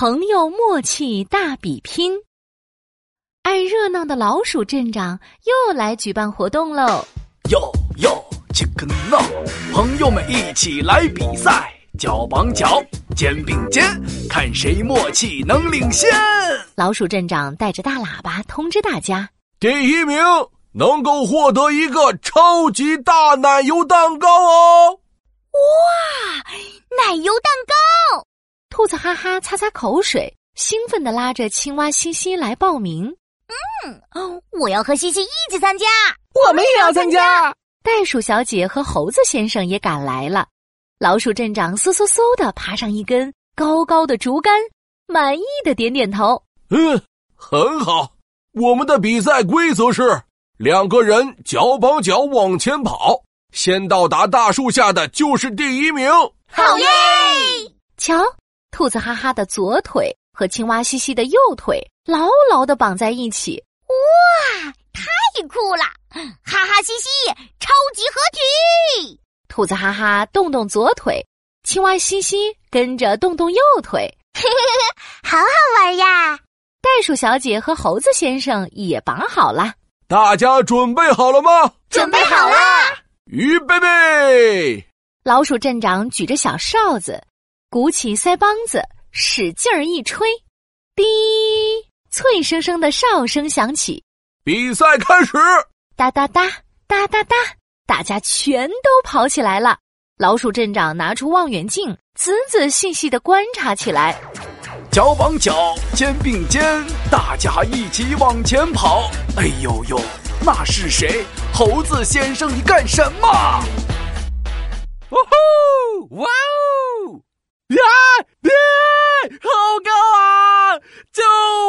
朋友默契大比拼。爱热闹的老鼠镇长又来举办活动喽！哟哟，Chicken now！朋友们一起来比赛，脚绑脚，肩并肩，看谁默契能领先。老鼠镇长带着大喇叭通知大家：第一名能够获得一个超级大奶油蛋糕哦！哇，奶油蛋糕！兔子哈哈擦擦口水，兴奋地拉着青蛙西西来报名。嗯，我要和西西一起参加。我们也要参加。袋鼠小姐和猴子先生也赶来了。老鼠镇长嗖嗖嗖的爬上一根高高的竹竿，满意的点点头。嗯，很好。我们的比赛规则是两个人脚绑脚往前跑，先到达大树下的就是第一名。好耶！瞧，兔子哈哈的左腿和青蛙西西的右腿。牢牢的绑在一起，哇，太酷了！哈哈嘻嘻，超级合体！兔子哈哈动动左腿，青蛙嘻嘻跟着动动右腿，嘿嘿嘿，好好玩呀！袋鼠小姐和猴子先生也绑好了，大家准备好了吗？准备好了，预备备！老鼠镇长举着小哨子，鼓起腮帮子，使劲儿一吹，滴。脆生生的哨声响起，比赛开始！哒哒哒哒哒哒，大家全都跑起来了。老鼠镇长拿出望远镜，仔仔细细的观察起来。脚绑脚，肩并肩，大家一起往前跑。哎呦呦，那是谁？猴子先生，你干什么？哇呼！哇呀耶！好高啊！救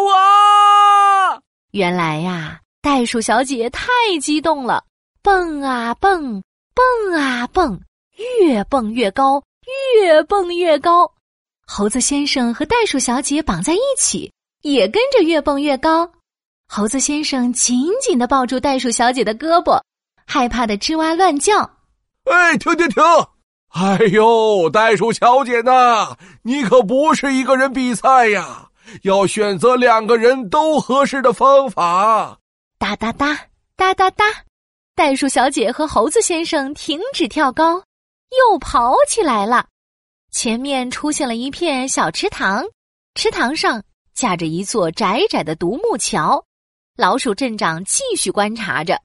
我！原来呀，袋鼠小姐太激动了，蹦啊蹦，蹦啊蹦，越蹦越高，越蹦越高。猴子先生和袋鼠小姐绑在一起，也跟着越蹦越高。猴子先生紧紧的抱住袋鼠小姐的胳膊，害怕的吱哇乱叫。哎，停停停！哎呦，袋鼠小姐呢？你可不是一个人比赛呀，要选择两个人都合适的方法。哒哒哒哒哒哒，袋鼠小姐和猴子先生停止跳高，又跑起来了。前面出现了一片小池塘，池塘上架着一座窄窄的独木桥。老鼠镇长继续观察着。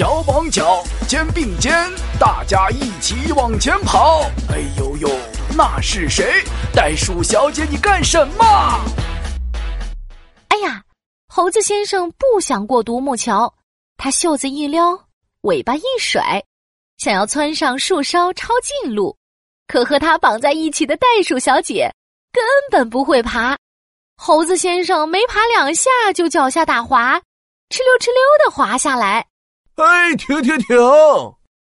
脚绑脚，肩并肩，大家一起往前跑。哎呦呦，那是谁？袋鼠小姐，你干什么？哎呀，猴子先生不想过独木桥，他袖子一撩，尾巴一甩，想要窜上树梢抄近路。可和他绑在一起的袋鼠小姐根本不会爬，猴子先生没爬两下就脚下打滑，哧溜哧溜的滑下来。哎，停停停！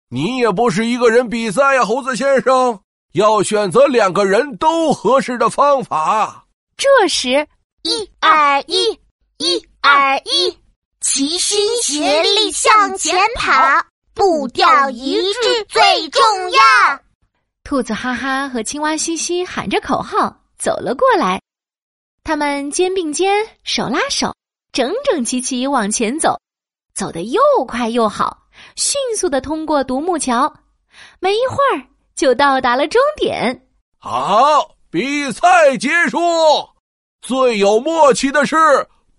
你也不是一个人比赛呀，猴子先生，要选择两个人都合适的方法。这时，一二一，一二一，齐心协力向前跑，步调一致最重要。兔子哈哈和青蛙嘻嘻喊着口号走了过来，他们肩并肩，手拉手，整整齐齐往前走。走得又快又好，迅速的通过独木桥，没一会儿就到达了终点。好，比赛结束。最有默契的是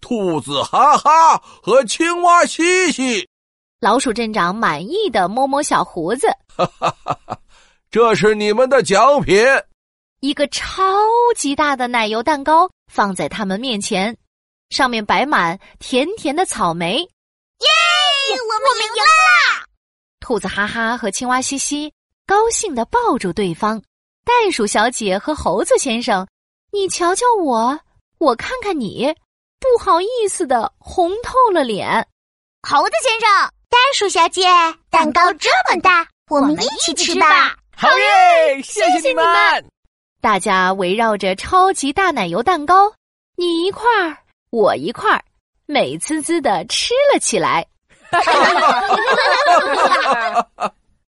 兔子哈哈和青蛙嘻嘻。老鼠镇长满意的摸摸小胡子，哈哈哈哈这是你们的奖品，一个超级大的奶油蛋糕放在他们面前，上面摆满甜甜的草莓。耶！我们赢了！兔子哈哈和青蛙嘻嘻高兴的抱住对方。袋鼠小姐和猴子先生，你瞧瞧我，我看看你，不好意思的红透了脸。猴子先生，袋鼠小姐，蛋糕这么大，我们一起吃吧！好耶！谢谢你们！大家围绕着超级大奶油蛋糕，你一块儿，我一块儿。美滋滋的吃了起来。啊 啊